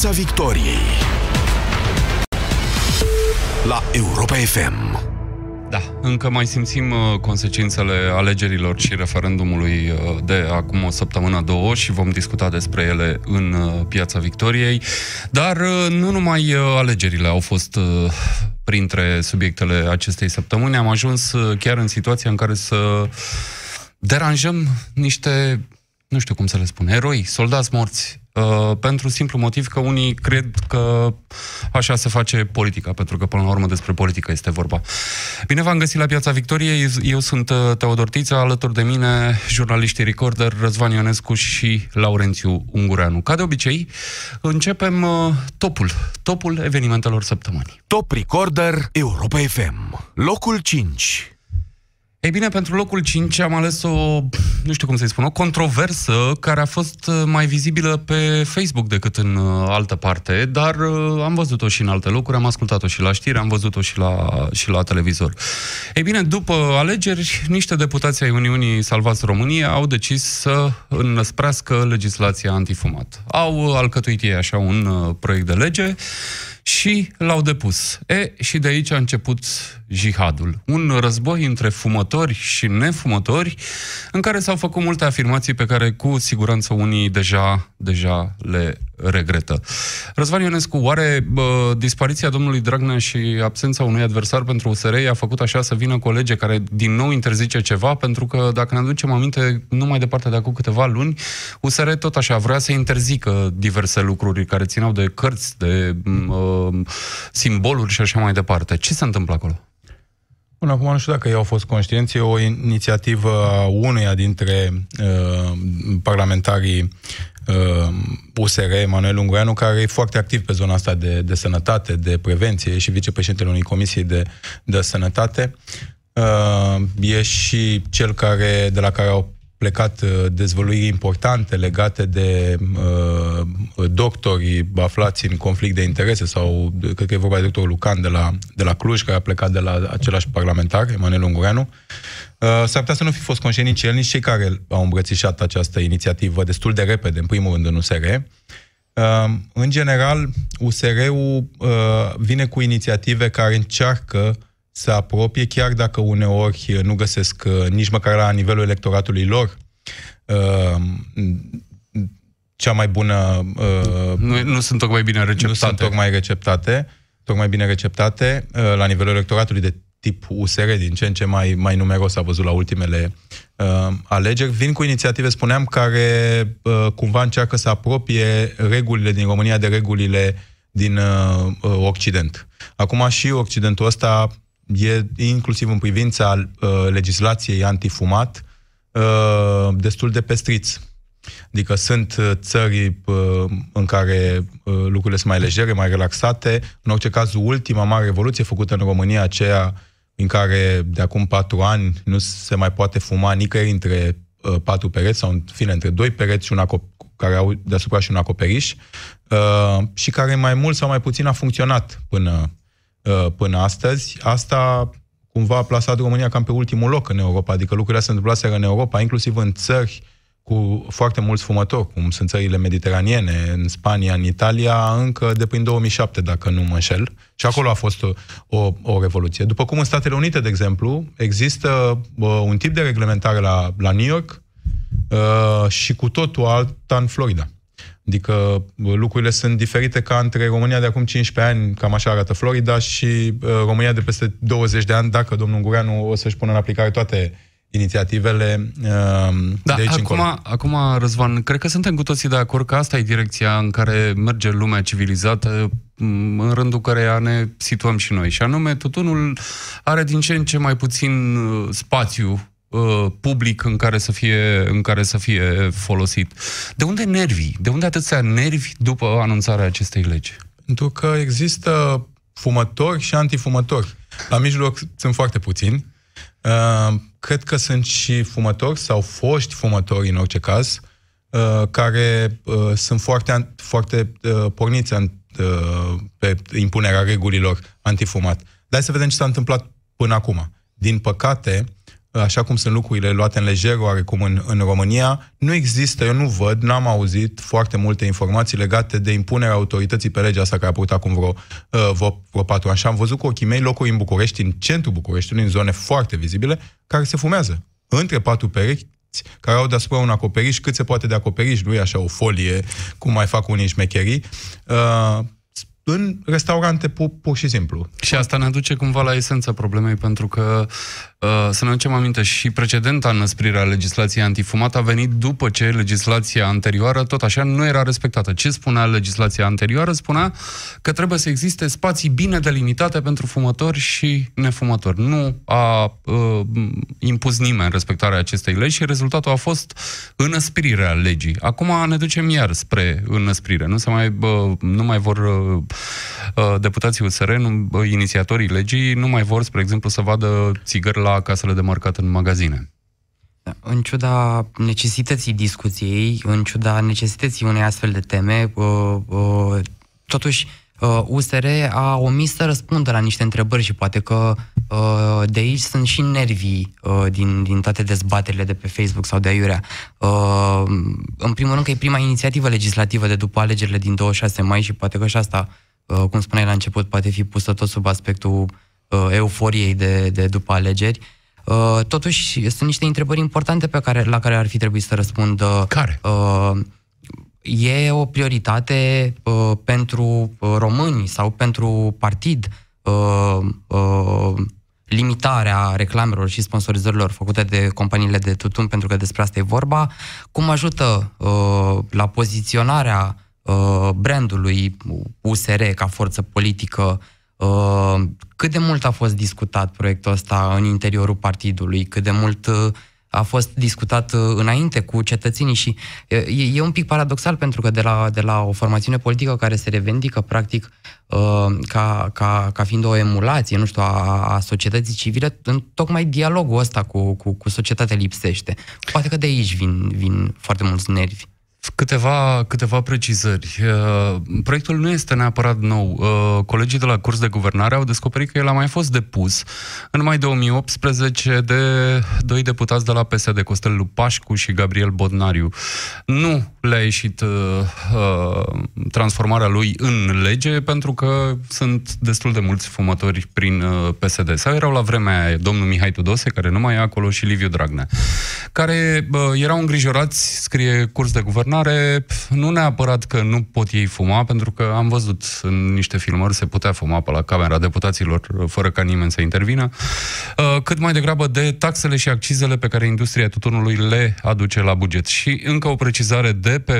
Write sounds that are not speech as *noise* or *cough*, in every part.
Piața Victoriei la Europa FM. Da, încă mai simțim uh, consecințele alegerilor și referendumului uh, de acum o săptămână, două și vom discuta despre ele în uh, Piața Victoriei. Dar uh, nu numai uh, alegerile au fost uh, printre subiectele acestei săptămâni. Am ajuns uh, chiar în situația în care să deranjăm niște, nu știu cum să le spun, eroi, soldați morți, uh, pentru simplu motiv că unii cred că așa se face politica, pentru că până la urmă despre politică este vorba. Bine v-am găsit la Piața Victoriei, eu sunt uh, Teodor Tița, alături de mine jurnaliștii Recorder, Răzvan Ionescu și Laurențiu Ungureanu. Ca de obicei, începem uh, topul, topul evenimentelor săptămânii. Top Recorder Europa FM. Locul 5. Ei bine, pentru locul 5 am ales o, nu știu cum să-i spun, o controversă care a fost uh, mai vizibilă pe Facebook decât în uh, altă parte, dar uh, am văzut-o și în alte locuri, am ascultat-o și la știri, am văzut-o și la, și la televizor. Ei bine, după alegeri, niște deputații ai Uniunii Salvați România au decis să înăsprească legislația antifumat. Au alcătuit ei așa un uh, proiect de lege și l-au depus. E, și de aici a început jihadul. Un război între fumători și nefumători, în care s-au făcut multe afirmații pe care cu siguranță unii deja, deja le regretă. Răzvan Ionescu, oare bă, dispariția domnului Dragnea și absența unui adversar pentru USR a făcut așa să vină cu o lege care din nou interzice ceva? Pentru că, dacă ne aducem aminte, nu mai departe de acum câteva luni, USR tot așa vrea să interzică diverse lucruri care țineau de cărți, de uh, simboluri și așa mai departe. Ce se întâmplă acolo? Până acum nu știu dacă ei au fost conștienți, e o inițiativă a unuia dintre uh, parlamentarii uh, USR, Emanuel Ungureanu, care e foarte activ pe zona asta de, de sănătate, de prevenție, e și vicepreședintele unei comisii de, de sănătate. Uh, e și cel care, de la care au plecat uh, dezvăluiri importante legate de uh, doctori aflați în conflict de interese sau cred că e vorba de doctorul Lucan de la, de la Cluj, care a plecat de la același parlamentar, Emanuel Ungureanu. Uh, s-ar putea să nu fi fost conștient nici el, nici cei care au îmbrățișat această inițiativă destul de repede, în primul rând în USR. Uh, în general, USR-ul uh, vine cu inițiative care încearcă să apropie, chiar dacă uneori nu găsesc uh, nici măcar la nivelul electoratului lor uh, cea mai bună... Uh, Nu, nu sunt tocmai bine receptate. nu sunt tocmai receptate, tocmai bine receptate la nivelul electoratului de tip USR, din ce în ce mai, mai numeros a văzut la ultimele uh, alegeri, vin cu inițiative, spuneam, care uh, cumva încearcă să apropie regulile din România de regulile din uh, Occident. Acum și Occidentul ăsta e inclusiv în privința uh, legislației antifumat uh, destul de pestriț. Adică sunt uh, țări uh, în care uh, lucrurile sunt mai legere, mai relaxate. În orice caz, ultima mare revoluție făcută în România, aceea în care de acum patru ani nu se mai poate fuma nicăieri între uh, patru pereți sau în fine între doi pereți și un acop- care au deasupra și un acoperiș uh, și care mai mult sau mai puțin a funcționat până, uh, până astăzi. Asta cumva a plasat România cam pe ultimul loc în Europa, adică lucrurile se întâmplaseră în Europa, inclusiv în țări cu foarte mulți fumători, cum sunt țările mediteraniene, în Spania, în Italia, încă de prin 2007, dacă nu mă înșel. Și acolo a fost o, o, o revoluție. După cum în Statele Unite, de exemplu, există uh, un tip de reglementare la, la New York uh, și cu totul alta în Florida. Adică uh, lucrurile sunt diferite ca între România de acum 15 ani, cam așa arată Florida, și uh, România de peste 20 de ani, dacă domnul Ungureanu o să-și pună în aplicare toate inițiativele uh, Da, de aici acum, încolo. acum, Răzvan, cred că suntem cu toții de acord că asta e direcția în care merge lumea civilizată, m, în rândul căreia ne situăm și noi. Și anume, tutunul are din ce în ce mai puțin uh, spațiu uh, public în care să fie, în care să fie folosit. De unde nervii? De unde atâția nervi după anunțarea acestei legi? Pentru că există fumători și antifumători. La mijloc sunt foarte puțini. Uh, cred că sunt și fumători sau foști fumători în orice caz, uh, care uh, sunt foarte, an- foarte uh, porniți an- uh, pe impunerea regulilor antifumat. Dar hai să vedem ce s-a întâmplat până acum. Din păcate, așa cum sunt lucrurile luate în lejer, oarecum în, în România, nu există, eu nu văd, n-am auzit foarte multe informații legate de impunerea autorității pe legea asta care a purtat acum vreo, uh, vreo, vreo patru ani. Și am văzut cu ochii mei locuri în București, în centrul Bucureștiului, în zone foarte vizibile, care se fumează. Între patru perechi, care au deasupra un acoperiș, cât se poate de acoperiș, nu e așa o folie, cum mai fac unii șmecherii, uh, în restaurante pur, pur și simplu. Și asta ne aduce cumva la esența problemei, pentru că, uh, să ne aducem aminte, și precedenta înăsprire a legislației antifumat a venit după ce legislația anterioară, tot așa, nu era respectată. Ce spunea legislația anterioară? Spunea că trebuie să existe spații bine delimitate pentru fumători și nefumători. Nu a uh, impus nimeni respectarea acestei legi și rezultatul a fost înăsprirea legii. Acum ne ducem iar spre înăsprire. Nu, se mai, uh, nu mai vor uh, Uh, deputații USR, nu, inițiatorii legii, nu mai vor, spre exemplu, să vadă țigări la casele de marcat în magazine. Da, în ciuda necesității discuției, în ciuda necesității unei astfel de teme, uh, uh, totuși uh, USR a omis să răspundă la niște întrebări și poate că uh, de aici sunt și nervii uh, din, din toate dezbaterile de pe Facebook sau de aiurea. Uh, în primul rând că e prima inițiativă legislativă de după alegerile din 26 mai și poate că și asta, uh, cum spuneai la început, poate fi pusă tot sub aspectul uh, euforiei de, de după alegeri. Uh, totuși, sunt niște întrebări importante pe care, la care ar fi trebuit să răspundă. Care? Uh, e o prioritate uh, pentru uh, români sau pentru partid uh, uh, limitarea reclamelor și sponsorizărilor făcute de companiile de tutun, pentru că despre asta e vorba, cum ajută uh, la poziționarea uh, brandului USR ca forță politică, uh, cât de mult a fost discutat proiectul ăsta în interiorul partidului, cât de mult uh, a fost discutat uh, înainte cu cetățenii și e, e un pic paradoxal pentru că de la, de la o formațiune politică care se revendică practic uh, ca, ca, ca fiind o emulație, nu știu, a, a societății civile, în tocmai dialogul ăsta cu, cu, cu societatea lipsește. Poate că de aici vin, vin foarte mulți nervi. Câteva, câteva precizări. Uh, proiectul nu este neapărat nou. Uh, colegii de la curs de guvernare au descoperit că el a mai fost depus în mai 2018 de doi deputați de la PSD, Costel Lupașcu și Gabriel Bodnariu. Nu le-a ieșit uh, uh, transformarea lui în lege pentru că sunt destul de mulți fumători prin uh, PSD. Sau erau la vremea aia domnul Mihai Tudose, care nu mai e acolo, și Liviu Dragnea, care uh, erau îngrijorați, scrie curs de guvernare, guvernare, nu neapărat că nu pot ei fuma, pentru că am văzut în niște filmări se putea fuma pe la Camera Deputaților fără ca nimeni să intervină, uh, cât mai degrabă de taxele și accizele pe care industria tutunului le aduce la buget. Și încă o precizare de pe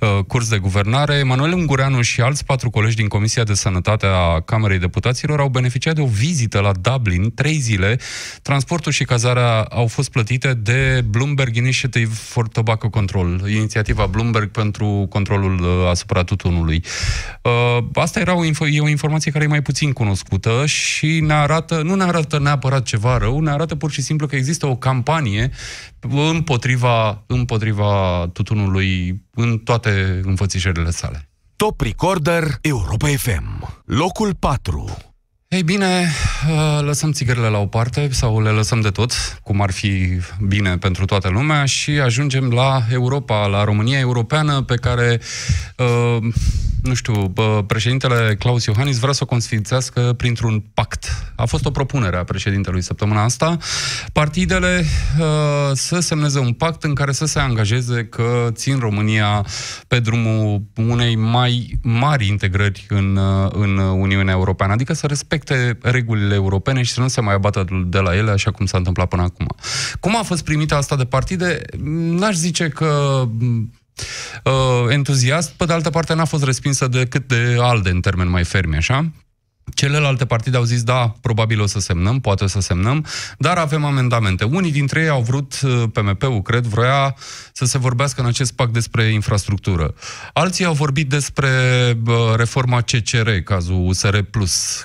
uh, curs de guvernare, Emanuel Ungureanu și alți patru colegi din Comisia de Sănătate a Camerei Deputaților au beneficiat de o vizită la Dublin, trei zile. Transportul și cazarea au fost plătite de Bloomberg Initiative for Tobacco Control, inițiativa Bloomberg pentru controlul uh, asupra tutunului. Uh, asta era o, info- e o informație care e mai puțin cunoscută și ne arată, nu ne arată neapărat ceva rău, ne arată pur și simplu că există o campanie împotriva, împotriva tutunului în toate înfățișările sale. Top Recorder Europa FM. Locul 4. Ei bine, uh, lăsăm țigările la o parte sau le lăsăm de tot, cum ar fi bine pentru toată lumea și ajungem la Europa, la România europeană pe care, uh, nu știu, președintele Claus Iohannis vrea să o consfințească printr-un pact. A fost o propunere a președintelui săptămâna asta. Partidele uh, să semneze un pact în care să se angajeze că țin România pe drumul unei mai mari integrări în, în Uniunea Europeană, adică să respecte respecte regulile europene și să nu se mai abată de la ele, așa cum s-a întâmplat până acum. Cum a fost primită asta de partide? N-aș zice că uh, entuziast, pe de altă parte n-a fost respinsă decât de ALDE în termeni mai fermi, așa. Celelalte partide au zis, da, probabil o să semnăm, poate să semnăm, dar avem amendamente. Unii dintre ei au vrut, uh, PMP-ul, cred, vroia să se vorbească în acest pact despre infrastructură. Alții au vorbit despre reforma CCR, cazul USR+,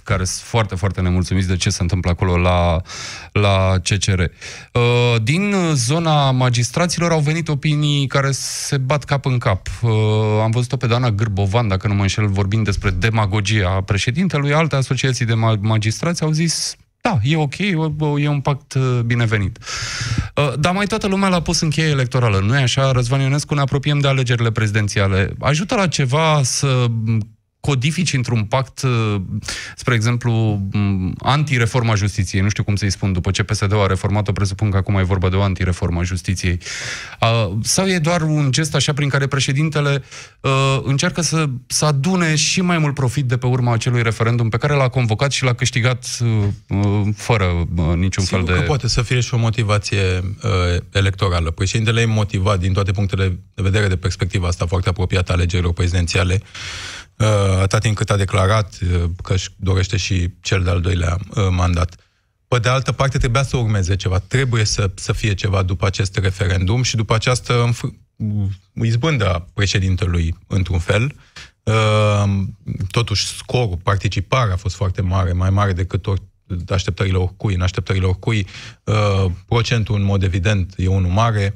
care sunt foarte, foarte nemulțumiți de ce se întâmplă acolo la, la CCR. Uh, din zona magistraților au venit opinii care se bat cap în cap. Uh, am văzut-o pe Dana Gârbovan, dacă nu mă înșel, vorbind despre demagogia președintelui, alte asociații de magistrați au zis da, e ok, e un pact uh, binevenit. Uh, dar mai toată lumea l-a pus în cheie electorală, nu e așa? Răzvan Ionescu, ne apropiem de alegerile prezidențiale. Ajută la ceva să codifici într-un pact, uh, spre exemplu, anti-reforma justiției, nu știu cum să-i spun, după ce PSD-ul a reformat-o, presupun că acum e vorba de o anti-reforma justiției. Sau e doar un gest așa prin care președintele uh, încearcă să, să adune și mai mult profit de pe urma acelui referendum pe care l-a convocat și l-a câștigat uh, fără niciun Sigur fel de... că poate să fie și o motivație uh, electorală. Președintele e motivat din toate punctele de vedere de perspectiva asta foarte apropiată a alegerilor prezidențiale Uh, atât timp cât a declarat uh, că își dorește și cel de-al doilea uh, mandat. Pe de altă parte, trebuia să urmeze ceva. Trebuie să, să fie ceva după acest referendum și după această izbândă a președintelui, într-un fel. Totuși, scorul, participarea a fost foarte mare, mai mare decât ori așteptările oricui, în așteptările oricui. Procentul, în mod evident, e unul mare.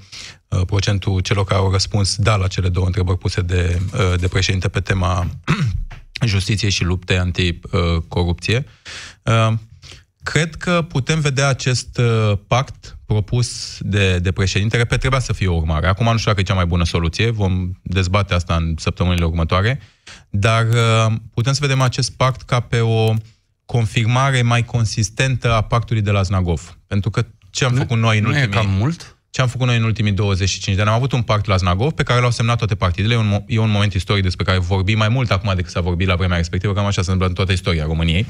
Uh, procentul celor care au răspuns da la cele două întrebări puse de, uh, de președinte pe tema *clears throat* justiției și lupte anticorupție. Uh, cred că putem vedea acest pact propus de, de președinte. Repet, trebuia să fie o urmare. Acum nu știu dacă e cea mai bună soluție, vom dezbate asta în săptămânile următoare, dar putem să vedem acest pact ca pe o confirmare mai consistentă a pactului de la Znagov. Pentru că ce am nu, făcut noi în nu ultimii... Nu e cam mult? ce am făcut noi în ultimii 25 de ani. Am avut un pact la Znagov pe care l-au semnat toate partidele. E un, e un moment istoric despre care vorbim mai mult acum decât s-a vorbit la vremea respectivă, cam așa se întâmplă în toată istoria României.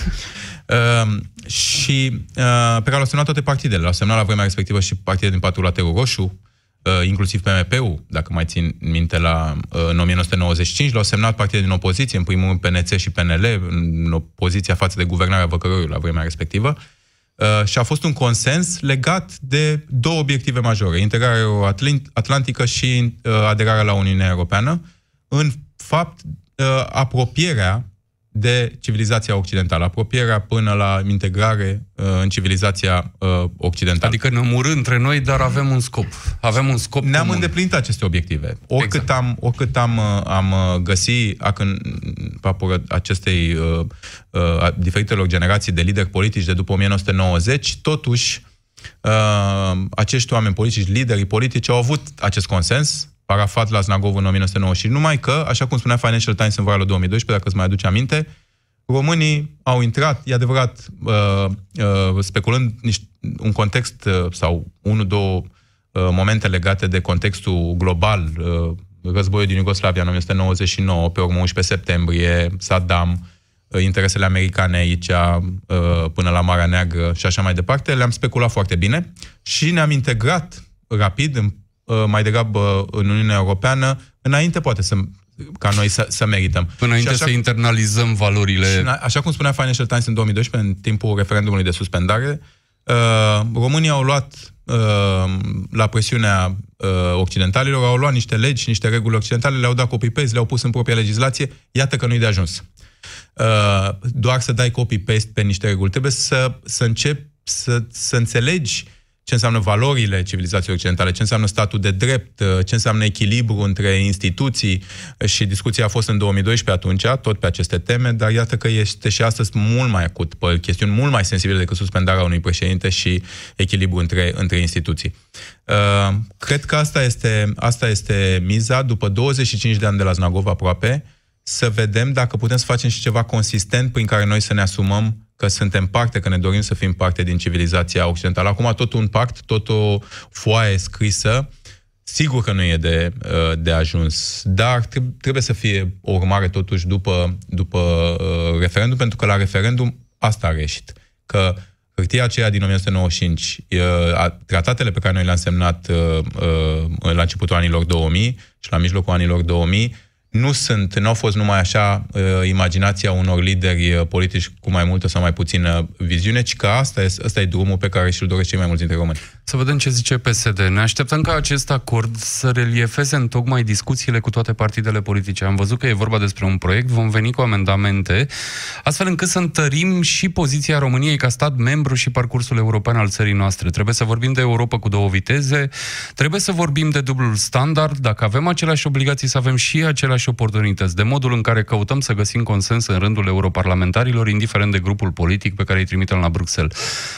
Uh, *laughs* și uh, pe care l-au semnat toate partidele. L-au semnat la vremea respectivă și partidele din patul laterul roșu, uh, inclusiv PMP-ul, dacă mai țin minte, la, uh, în 1995, l-au semnat partide din opoziție, în primul rând PNC și PNL, în opoziția față de guvernarea Văcăroiului la vremea respectivă. Uh, și a fost un consens legat de două obiective majore, integrarea atlantică și uh, aderarea la Uniunea Europeană, în fapt uh, apropierea de civilizația occidentală, apropierea până la integrare uh, în civilizația uh, occidentală. Adică ne omorâ între noi, dar avem un scop. Avem un scop Ne-am comun. îndeplinit aceste obiective. Oricât exact. am, oricât am, uh, am uh, găsit în papură acestei uh, uh, diferitelor generații de lideri politici de după 1990, totuși uh, acești oameni politici, liderii politici, au avut acest consens, parafat la Znagov în 1990. Numai că, așa cum spunea Financial Times în vara 2012, dacă îți mai aduce aminte, românii au intrat, e adevărat, uh, uh, speculând niște, un context uh, sau unul, două uh, momente legate de contextul global, uh, războiul din Iugoslavia în 1999, pe urmă 11 septembrie, Saddam, uh, interesele americane aici, uh, până la Marea Neagră și așa mai departe, le-am speculat foarte bine și ne-am integrat rapid în Uh, mai degrabă în Uniunea Europeană, înainte poate să ca noi să, să merităm. Înainte așa, să internalizăm valorile... Și, așa cum spunea Financial Times în 2012, în timpul referendumului de suspendare, uh, România au luat uh, la presiunea uh, occidentalilor, au luat niște legi, niște reguli occidentale, le-au dat copy-paste, le-au pus în propria legislație, iată că nu-i de ajuns. Uh, doar să dai copy-paste pe niște reguli. Trebuie să, să începi să, să înțelegi ce înseamnă valorile civilizației occidentale, ce înseamnă statul de drept, ce înseamnă echilibru între instituții și discuția a fost în 2012 atunci, tot pe aceste teme, dar iată că este și astăzi mult mai acut, pe chestiuni mult mai sensibile decât suspendarea unui președinte și echilibru între, între instituții. Uh, cred că asta este, asta este miza, după 25 de ani de la Znagov aproape, să vedem dacă putem să facem și ceva consistent prin care noi să ne asumăm că suntem parte, că ne dorim să fim parte din civilizația occidentală. Acum tot un pact, tot o foaie scrisă, sigur că nu e de, uh, de ajuns, dar trebuie să fie o urmare totuși după, după uh, referendum, pentru că la referendum asta a reșit. Că hârtia aceea din 1995, uh, tratatele pe care noi le-am semnat la începutul anilor 2000 și la mijlocul anilor 2000, nu sunt, nu au fost numai așa uh, imaginația unor lideri uh, politici cu mai multă sau mai puțină viziune, ci că asta e, asta e drumul pe care și-l doresc cei mai mulți dintre români. Să vedem ce zice PSD. Ne așteptăm ca acest acord să reliefeze în tocmai discuțiile cu toate partidele politice. Am văzut că e vorba despre un proiect, vom veni cu amendamente, astfel încât să întărim și poziția României ca stat membru și parcursul european al țării noastre. Trebuie să vorbim de Europa cu două viteze, trebuie să vorbim de dublul standard, dacă avem aceleași obligații să avem și aceleași aceleași oportunități, de modul în care căutăm să găsim consens în rândul europarlamentarilor, indiferent de grupul politic pe care îi trimitem la Bruxelles.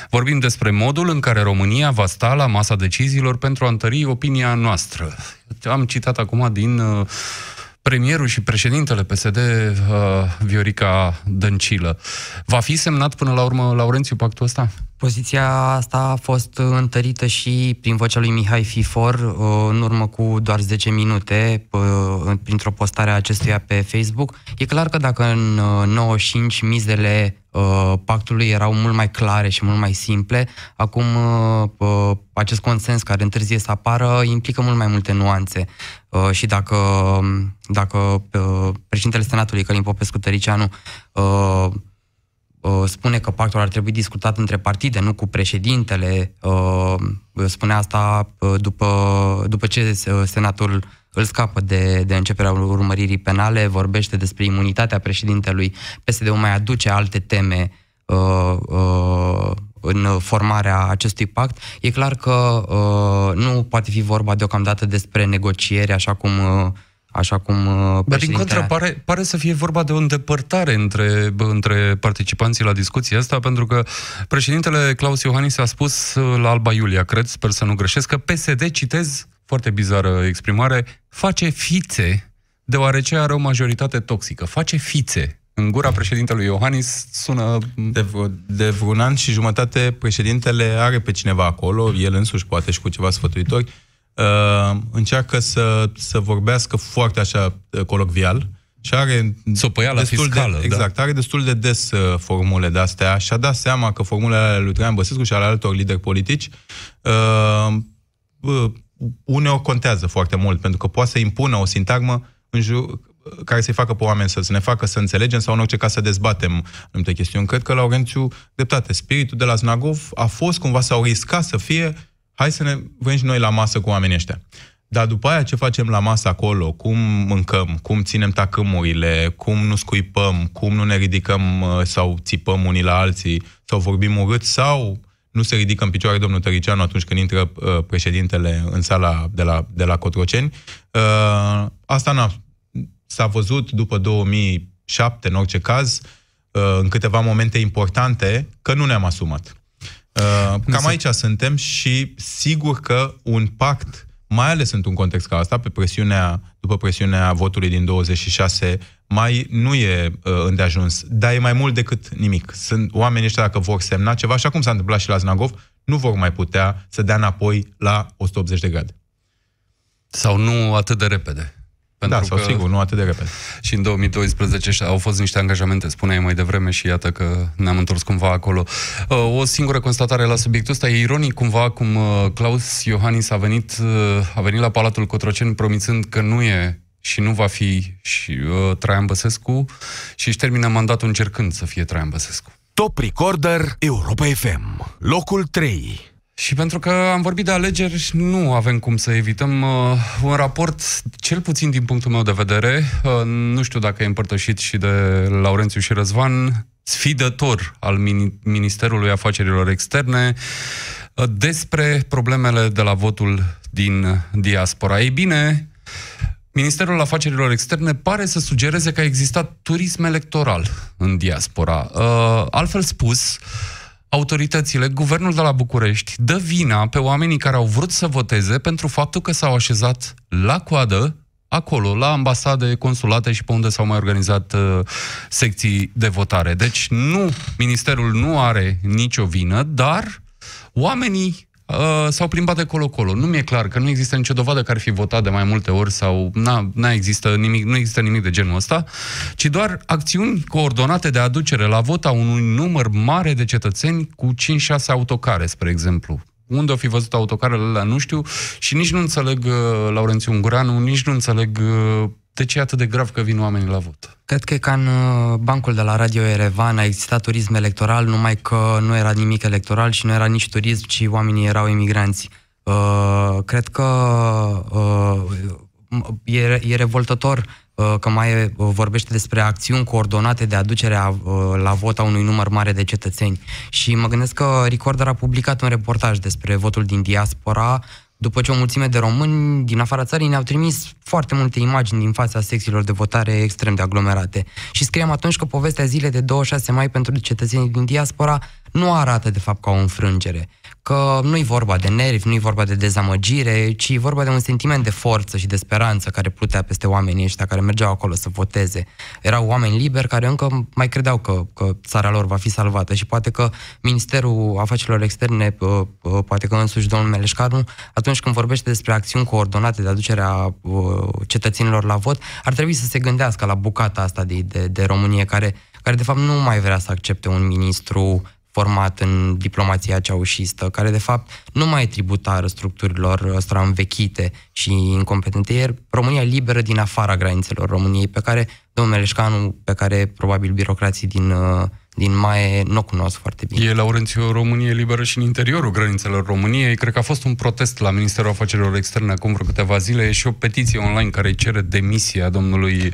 Vorbim despre modul în care România va sta la masa deciziilor pentru a întări opinia noastră. Am citat acum din uh, premierul și președintele PSD, uh, Viorica Dăncilă. Va fi semnat până la urmă, Laurențiu, pactul ăsta? Poziția asta a fost întărită și prin vocea lui Mihai Fifor uh, în urmă cu doar 10 minute uh, printr-o postare a acestuia pe Facebook. E clar că dacă în 95 uh, mizele pactului erau mult mai clare și mult mai simple, acum acest consens care întârzie să apară implică mult mai multe nuanțe. Și dacă, dacă președintele Senatului, Călin Popescu Tăricianu, Uh, spune că pactul ar trebui discutat între partide, nu cu președintele. Uh, spune asta uh, după, după ce Senatul îl scapă de, de începerea urmăririi penale, vorbește despre imunitatea președintelui. PSD-ul mai aduce alte teme în formarea acestui pact. E clar că nu poate fi vorba deocamdată despre negocieri, așa cum așa cum uh, Dar din contră, pare, pare să fie vorba de o îndepărtare între, între participanții la discuția asta, pentru că președintele Claus Iohannis a spus uh, la Alba Iulia, cred, sper să nu greșesc, că PSD, citez, foarte bizară exprimare, face fițe deoarece are o majoritate toxică. Face fițe. În gura președintelui Iohannis sună... De, vreo, de vreun an și jumătate președintele are pe cineva acolo, el însuși poate și cu ceva sfătuitori, uh, încearcă să, să vorbească foarte așa uh, colocvial și are să o la fiscală, de, exact, da? are destul de des uh, formule de astea și a dat seama că formulele ale lui Traian Băsescu și ale altor lideri politici uh, uh, uneori contează foarte mult, pentru că poate să impună o sintagmă în jur, care să-i facă pe oameni să, să ne facă să înțelegem sau în orice caz să dezbatem anumite chestiuni. Cred că Laurențiu, dreptate, spiritul de la Znagov a fost cumva, sau riscat să fie hai să ne vrem și noi la masă cu oamenii ăștia. Dar după aia ce facem la masă acolo, cum mâncăm, cum ținem tacâmurile, cum nu scuipăm, cum nu ne ridicăm uh, sau țipăm unii la alții, sau vorbim urât, sau nu se ridică în picioare domnul Tăricianu atunci când intră uh, președintele în sala de la, de la Cotroceni. Uh, asta n-a, s-a văzut după 2007, în orice caz, uh, în câteva momente importante, că nu ne-am asumat. Uh, cam aici suntem și sigur că un pact, mai ales într-un context ca asta, pe presiunea, după presiunea votului din 26, mai nu e uh, îndeajuns, dar e mai mult decât nimic. Sunt oamenii ăștia, dacă vor semna ceva, așa cum s-a întâmplat și la Znagov, nu vor mai putea să dea înapoi la 180 de grade. Sau nu atât de repede. Pentru da, sau că sigur, nu atât de repede. Și în 2012 au fost niște angajamente, spuneai mai devreme și iată că ne-am întors cumva acolo. Uh, o singură constatare la subiectul ăsta, e ironic cumva cum uh, Claus Iohannis a venit, uh, a venit la Palatul Cotroceni promițând că nu e și nu va fi și uh, Traian Băsescu și își termină mandatul încercând să fie Traian Băsescu. Top Recorder Europa FM, locul 3. Și pentru că am vorbit de alegeri, nu avem cum să evităm uh, un raport, cel puțin din punctul meu de vedere, uh, nu știu dacă e împărtășit și de Laurențiu și Răzvan, sfidător al Ministerului Afacerilor Externe uh, despre problemele de la votul din diaspora. Ei bine, Ministerul Afacerilor Externe pare să sugereze că a existat turism electoral în diaspora. Uh, altfel spus, uh, autoritățile, guvernul de la București, dă vina pe oamenii care au vrut să voteze pentru faptul că s-au așezat la coadă acolo, la ambasade, consulate și pe unde s-au mai organizat uh, secții de votare. Deci nu, ministerul nu are nicio vină, dar oamenii Uh, s-au plimbat de colo-colo. Nu mi-e clar că nu există nicio dovadă că ar fi votat de mai multe ori sau n-a, n-a există nimic, nu există nimic de genul ăsta, ci doar acțiuni coordonate de aducere la vot a unui număr mare de cetățeni cu 5-6 autocare, spre exemplu. Unde au fi văzut autocarele alea, nu știu, și nici nu înțeleg uh, Laurențiu Ungureanu, nici nu înțeleg uh, de ce e atât de grav că vin oamenii la vot? Cred că e ca în uh, bancul de la Radio Erevan a existat turism electoral, numai că nu era nimic electoral și nu era nici turism, ci oamenii erau emigranți. Uh, cred că uh, e, e revoltător uh, că mai uh, vorbește despre acțiuni coordonate de aducere a, la vot a unui număr mare de cetățeni. Și mă gândesc că Recorder a publicat un reportaj despre votul din diaspora, după ce o mulțime de români din afara țării ne-au trimis foarte multe imagini din fața secțiilor de votare extrem de aglomerate. Și scriam atunci că povestea zilei de 26 mai pentru cetățenii din diaspora nu arată de fapt ca o înfrângere că nu-i vorba de nervi, nu-i vorba de dezamăgire, ci e vorba de un sentiment de forță și de speranță care plutea peste oamenii ăștia care mergeau acolo să voteze. Erau oameni liberi care încă mai credeau că, că țara lor va fi salvată și poate că Ministerul Afacerilor Externe, poate că însuși domnul Meleșcaru, atunci când vorbește despre acțiuni coordonate de aducerea cetățenilor la vot, ar trebui să se gândească la bucata asta de, de, de Românie care, care de fapt nu mai vrea să accepte un ministru format în diplomația ceaușistă, care de fapt nu mai e tributară structurilor ăstora învechite și incompetente. E România liberă din afara granițelor României, pe care domnul Meleșcanu, pe care probabil birocrații din uh, din Mae nu o cunosc foarte bine. E Laurențiu Românie liberă și în interiorul granițelor României. Cred că a fost un protest la Ministerul Afacerilor Externe acum vreo câteva zile e și o petiție online care cere demisia domnului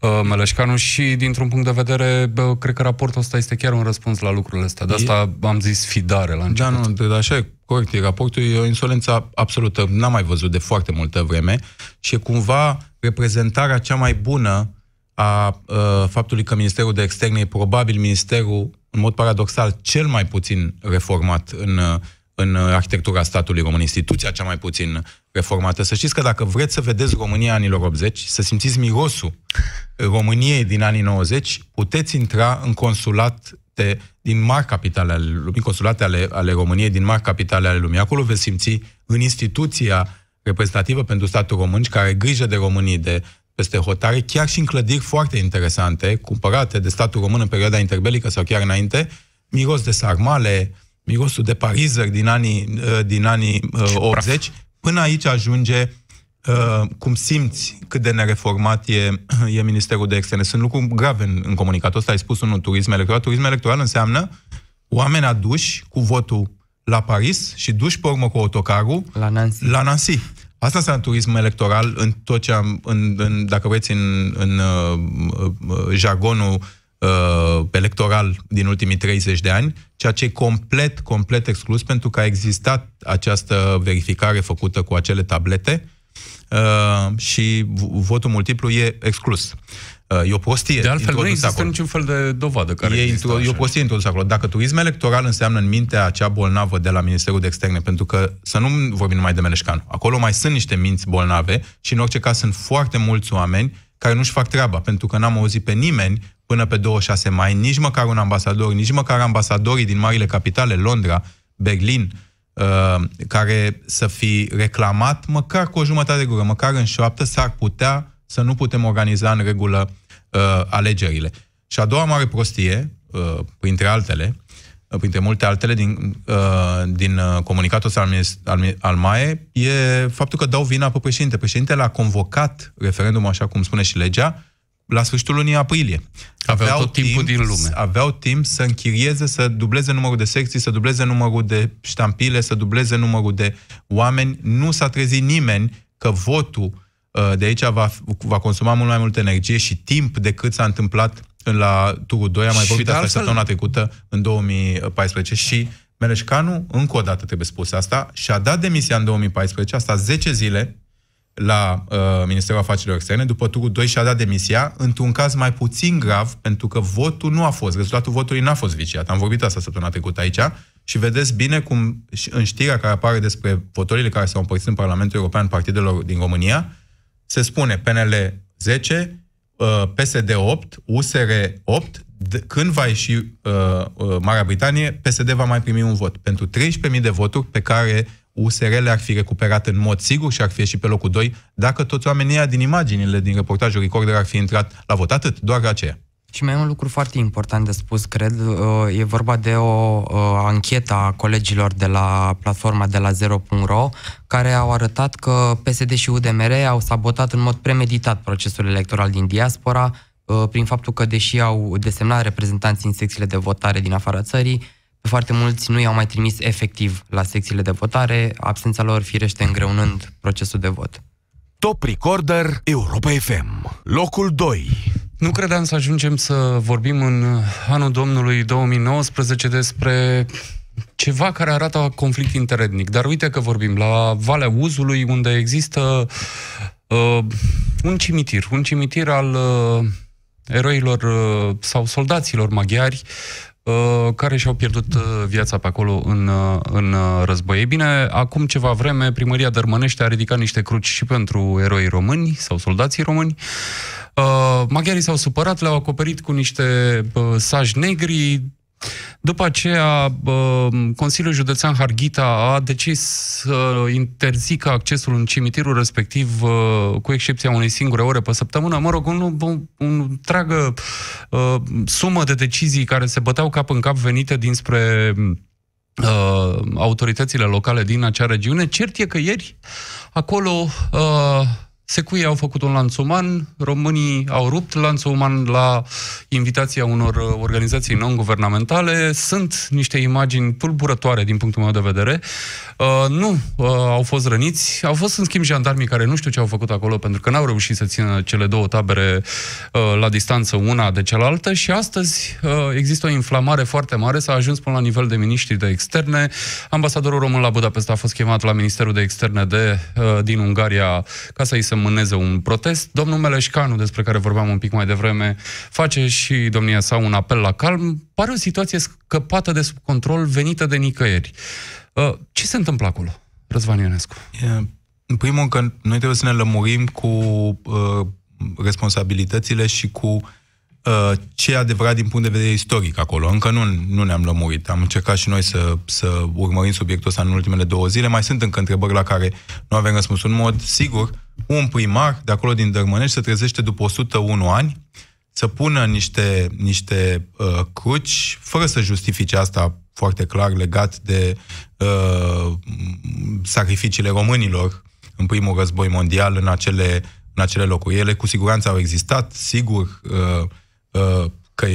uh, Meleșcanu și dintr-un punct de vedere, bă, cred că raportul ăsta este chiar un răspuns la lucrurile astea. De asta e... am zis fidare la început. Da, nu, de, așa e corect. E raportul e o insolență absolută. N-am mai văzut de foarte multă vreme și e cumva reprezentarea cea mai bună a uh, faptului că Ministerul de Externe e probabil ministerul, în mod paradoxal, cel mai puțin reformat în, în arhitectura statului român, instituția cea mai puțin reformată. Să știți că dacă vreți să vedeți România anilor 80, să simțiți mirosul României din anii 90, puteți intra în consulat de, din mari capitale ale lumii, consulate ale, ale României din mari capitale ale lumii. Acolo veți simți în instituția reprezentativă pentru statul român, care are grijă de românii, de, peste hotare, chiar și în clădiri foarte interesante, cumpărate de statul român în perioada interbelică sau chiar înainte, miros de sarmale, mirosul de parizări din anii, uh, din anii 80, uh, până aici ajunge Uh, cum simți cât de nereformat e, e Ministerul de Externe. Sunt lucruri grave în, în comunicatul ăsta. Ai spus unul, turism electoral. Turism electoral înseamnă oameni aduși cu votul la Paris și duși pe urmă cu autocarul la Nancy. La Nancy. Asta înseamnă turism electoral în tot ce am, în, în, dacă vreți, în, în uh, uh, jargonul uh, electoral din ultimii 30 de ani, ceea ce e complet, complet exclus pentru că a existat această verificare făcută cu acele tablete uh, și votul multiplu e exclus. Uh, e o prostie. De altfel, nu există acolo. niciun fel de dovadă care e, intro, e o prostie introdusă acolo. Dacă turism electoral înseamnă în mintea acea bolnavă de la Ministerul de Externe, pentru că să nu vorbim numai de Meleșcan, acolo mai sunt niște minți bolnave și în orice caz sunt foarte mulți oameni care nu-și fac treaba, pentru că n-am auzit pe nimeni până pe 26 mai, nici măcar un ambasador, nici măcar ambasadorii din marile capitale, Londra, Berlin, uh, care să fi reclamat, măcar cu o jumătate de gură, măcar în șoaptă, s-ar putea să nu putem organiza în regulă uh, alegerile. Și a doua mare prostie, uh, printre altele, uh, printre multe altele din, uh, din uh, comunicatul ăsta al, al, al MAE, e faptul că dau vina pe președinte. Președintele a convocat referendumul, așa cum spune și legea, la sfârșitul lunii aprilie. Aveau, aveau tot timpul timp, din lume. Aveau timp să închirieze, să dubleze numărul de secții, să dubleze numărul de ștampile, să dubleze numărul de oameni. Nu s-a trezit nimeni că votul Uh, de aici va, va consuma mult mai multă energie și timp decât s-a întâmplat la turul 2. Am mai vorbit asta altfel... săptămâna trecută, în 2014. Și Meleșcanu, încă o dată trebuie spus asta, și-a dat demisia în 2014, asta 10 zile la uh, Ministerul Afacerilor Externe, după turul 2 și-a dat demisia, într-un caz mai puțin grav, pentru că votul nu a fost, rezultatul votului n-a fost viciat. Am vorbit asta săptămâna trecută aici și vedeți bine cum în știrea care apare despre votorile care s-au împărțit în Parlamentul European partidelor din România, se spune PNL 10, PSD 8, USR 8, când va ieși uh, uh, Marea Britanie, PSD va mai primi un vot. Pentru 13.000 de voturi pe care USR le-ar fi recuperat în mod sigur și ar fi ieșit pe locul 2 dacă toți oamenii din imaginile din reportajul Recorder ar fi intrat la vot. Atât, doar aceea. Și mai e un lucru foarte important de spus, cred. Uh, e vorba de o uh, anchetă a colegilor de la platforma de la Zero.ro care au arătat că PSD și UDMR au sabotat în mod premeditat procesul electoral din diaspora uh, prin faptul că, deși au desemnat reprezentanții în secțiile de votare din afara țării, pe foarte mulți nu i-au mai trimis efectiv la secțiile de votare, absența lor firește îngreunând procesul de vot. Top Recorder Europa FM, locul 2. Nu credeam să ajungem să vorbim în anul domnului 2019 despre ceva care arată conflict interetnic. Dar uite că vorbim la Valea Uzului, unde există uh, un cimitir, un cimitir al uh, eroilor uh, sau soldaților maghiari uh, care și-au pierdut uh, viața pe acolo în, uh, în uh, război. Ei bine, acum ceva vreme, primăria Dărmănește a ridicat niște cruci și pentru eroii români sau soldații români. Uh, maghiarii s-au supărat, le-au acoperit cu niște uh, saji negri, după aceea, Consiliul Județean Harghita a decis să interzică accesul în cimitirul respectiv, cu excepția unei singure ore pe săptămână. Mă rog, un, un, un întreagă uh, sumă de decizii care se băteau cap în cap venite dinspre uh, autoritățile locale din acea regiune. Cert e că ieri acolo uh, Secuii au făcut un lanț uman, românii au rupt lanțul uman la invitația unor uh, organizații non-guvernamentale. Sunt niște imagini tulburătoare din punctul meu de vedere. Uh, nu uh, au fost răniți, au fost în schimb jandarmii care nu știu ce au făcut acolo pentru că n-au reușit să țină cele două tabere uh, la distanță una de cealaltă și astăzi uh, există o inflamare foarte mare, s-a ajuns până la nivel de miniștri de externe. Ambasadorul român la Budapesta a fost chemat la Ministerul de Externe de, uh, din Ungaria ca să-i se mâneze un protest. Domnul Meleșcanu, despre care vorbeam un pic mai devreme, face și domnia sa un apel la calm. Pare o situație scăpată de sub control, venită de nicăieri. Uh, ce se întâmplă acolo, Răzvan Ionescu? În primul rând că noi trebuie să ne lămurim cu uh, responsabilitățile și cu uh, ce e adevărat din punct de vedere istoric acolo. Încă nu, nu ne-am lămurit. Am încercat și noi să, să urmărim subiectul ăsta în ultimele două zile. Mai sunt încă întrebări la care nu avem răspuns. În mod sigur, un primar de acolo din Dărmănești se trezește după 101 ani să pună niște, niște uh, cruci, fără să justifice asta foarte clar legat de uh, sacrificiile românilor în primul război mondial în acele, în acele locuri. Ele cu siguranță au existat, sigur uh, uh, că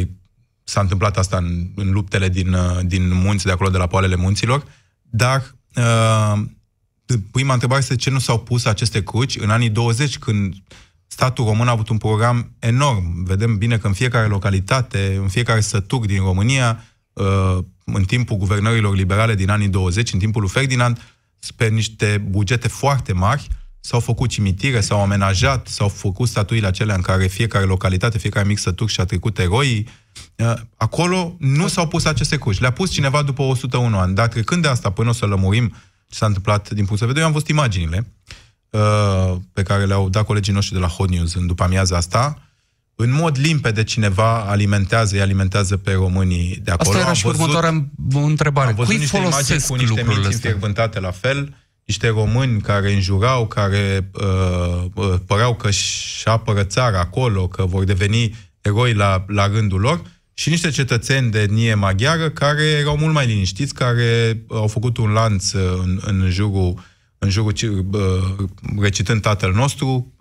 s-a întâmplat asta în, în luptele din, uh, din munți, de acolo, de la poalele munților, dar uh, prima întrebare este ce nu s-au pus aceste cruci în anii 20, când statul român a avut un program enorm. Vedem bine că în fiecare localitate, în fiecare sătuc din România, uh, în timpul guvernărilor liberale din anii 20, în timpul lui Ferdinand, pe niște bugete foarte mari, s-au făcut cimitire, s-au amenajat, s-au făcut statuile acelea în care fiecare localitate, fiecare mic sătuc și-a trecut eroii. Uh, acolo nu s-au pus aceste cruci. Le-a pus cineva după 101 ani. Dar trecând de asta, până o să lămurim ce s-a întâmplat din punct de vedere, eu am văzut imaginile uh, pe care le-au dat colegii noștri de la Hot News în după amiaza asta în mod limpede cineva alimentează, îi alimentează pe românii de acolo. Asta era și văzut, următoarea întrebare. Am văzut Cui niște imagini cu niște minți înfierbântate la fel, niște români care înjurau, care uh, uh, păreau că își apără țara acolo, că vor deveni eroi la, la rândul lor, și niște cetățeni de etnie maghiară care erau mult mai liniștiți, care au făcut un lanț în, în jurul în jurul, recitând Tatăl nostru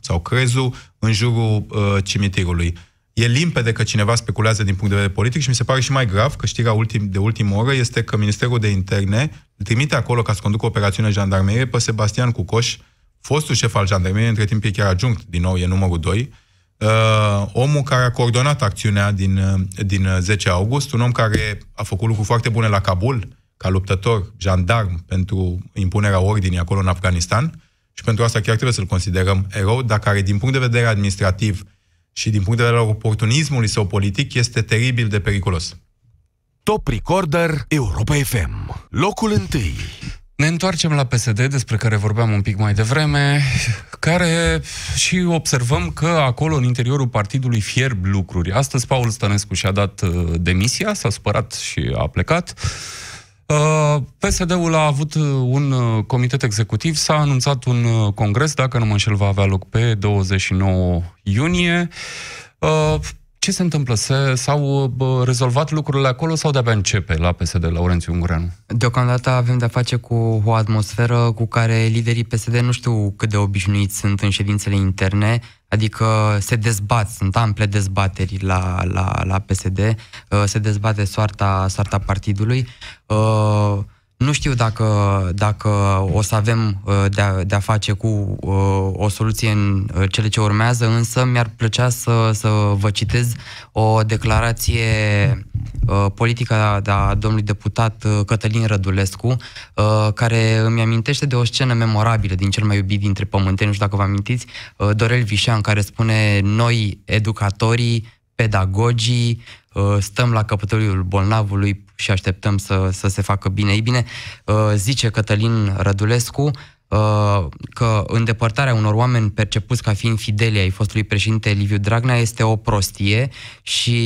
sau crezul, în jurul cimitirului. E limpede că cineva speculează din punct de vedere politic și mi se pare și mai grav că știrea ultim, de ultimă oră este că Ministerul de Interne îl trimite acolo ca să conducă operațiune jandarmerie pe Sebastian Cucoș, fostul șef al jandarmeriei, între timp e chiar adjunct, din nou e numărul 2, uh, omul care a coordonat acțiunea din, din 10 august, un om care a făcut lucruri foarte bune la Kabul, ca luptător, jandarm, pentru impunerea ordinii acolo în Afganistan și pentru asta chiar trebuie să-l considerăm erou, dar care, din punct de vedere administrativ și din punct de vedere al oportunismului său politic, este teribil de periculos. Top Recorder Europa FM. Locul întâi. Ne întoarcem la PSD, despre care vorbeam un pic mai devreme, care și observăm că acolo, în interiorul partidului, fierb lucruri. Astăzi, Paul Stănescu și-a dat uh, demisia, s-a spărat și a plecat. Uh, PSD-ul a avut uh, un uh, comitet executiv, s-a anunțat un congres, dacă nu mă înșel, va avea loc pe 29 iunie. Ce se întâmplă? Se, s-au rezolvat lucrurile acolo sau de-abia începe la PSD, Laurențiu Ungureanu? Deocamdată avem de-a face cu o atmosferă cu care liderii PSD nu știu cât de obișnuiți sunt în ședințele interne, adică se dezbat, sunt ample dezbateri la, la, la PSD, uh, se dezbate soarta, soarta partidului. Uh, Nu știu dacă, dacă o să avem uh, de-a, de-a face cu uh, o soluție în uh, cele ce urmează, însă mi-ar plăcea să, să vă citez o declarație politică a, a domnului deputat Cătălin Rădulescu, care îmi amintește de o scenă memorabilă din cel mai iubit dintre pământeni, nu știu dacă vă amintiți, Dorel Vișan, care spune noi, educatorii, pedagogii, stăm la căpătăliul bolnavului și așteptăm să, să se facă bine. Ei bine, uh, zice Cătălin Rădulescu uh, că îndepărtarea unor oameni percepuți ca fiind fideli ai fostului președinte Liviu Dragnea este o prostie și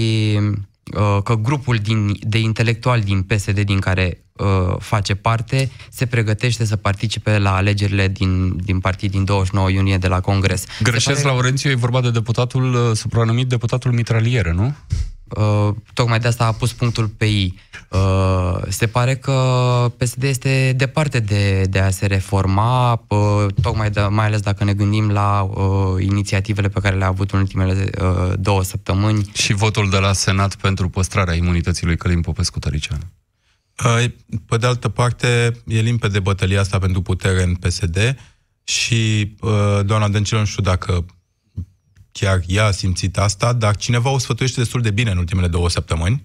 uh, că grupul din, de intelectuali din PSD din care face parte se pregătește să participe la alegerile din, din partid din 29 iunie de la Congres. Greșesc, pare... Laurențiu, e vorba de deputatul supranumit deputatul mitralieră, nu? Uh, tocmai de asta a pus punctul pe I. Uh, se pare că PSD este departe de, de a se reforma, uh, tocmai de, mai ales dacă ne gândim la uh, inițiativele pe care le-a avut în ultimele uh, două săptămâni. Și votul de la Senat pentru păstrarea imunității lui Călim Popescu Tărician. Uh, pe de altă parte, e limpede bătălia asta pentru putere în PSD și uh, doamna Dăncilă nu știu dacă chiar ea a simțit asta, dar cineva o sfătuiește destul de bine în ultimele două săptămâni.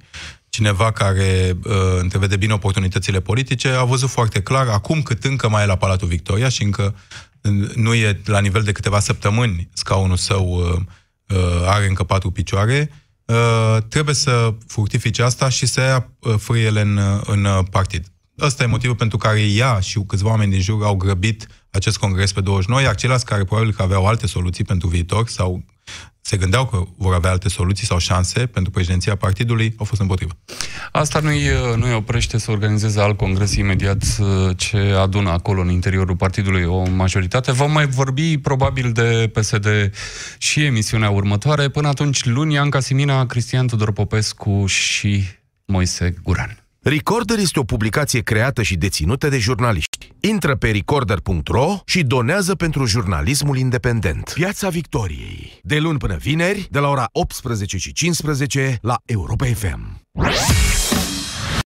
Cineva care uh, întrevede bine oportunitățile politice a văzut foarte clar, acum cât încă mai e la Palatul Victoria și încă uh, nu e la nivel de câteva săptămâni scaunul său uh, uh, are încă patru picioare, uh, trebuie să fructifice asta și să ia uh, frâiele în, uh, în uh, partid. Ăsta e motivul pentru care ea și câțiva oameni din jur au grăbit acest congres pe 29, iar ceilalți care probabil că aveau alte soluții pentru viitor sau se gândeau că vor avea alte soluții sau șanse pentru președinția partidului, au fost împotrivă. Asta nu-i, nu-i oprește să organizeze alt congres imediat uh, ce adună acolo în interiorul partidului o majoritate. Vom mai vorbi probabil de PSD și emisiunea următoare. Până atunci, luni, Anca Simina, Cristian Tudor Popescu și Moise Guran. Recorder este o publicație creată și deținută de jurnaliști. Intră pe recorder.ro și donează pentru jurnalismul independent. Piața Victoriei. De luni până vineri, de la ora 18 și 15 la Europa FM.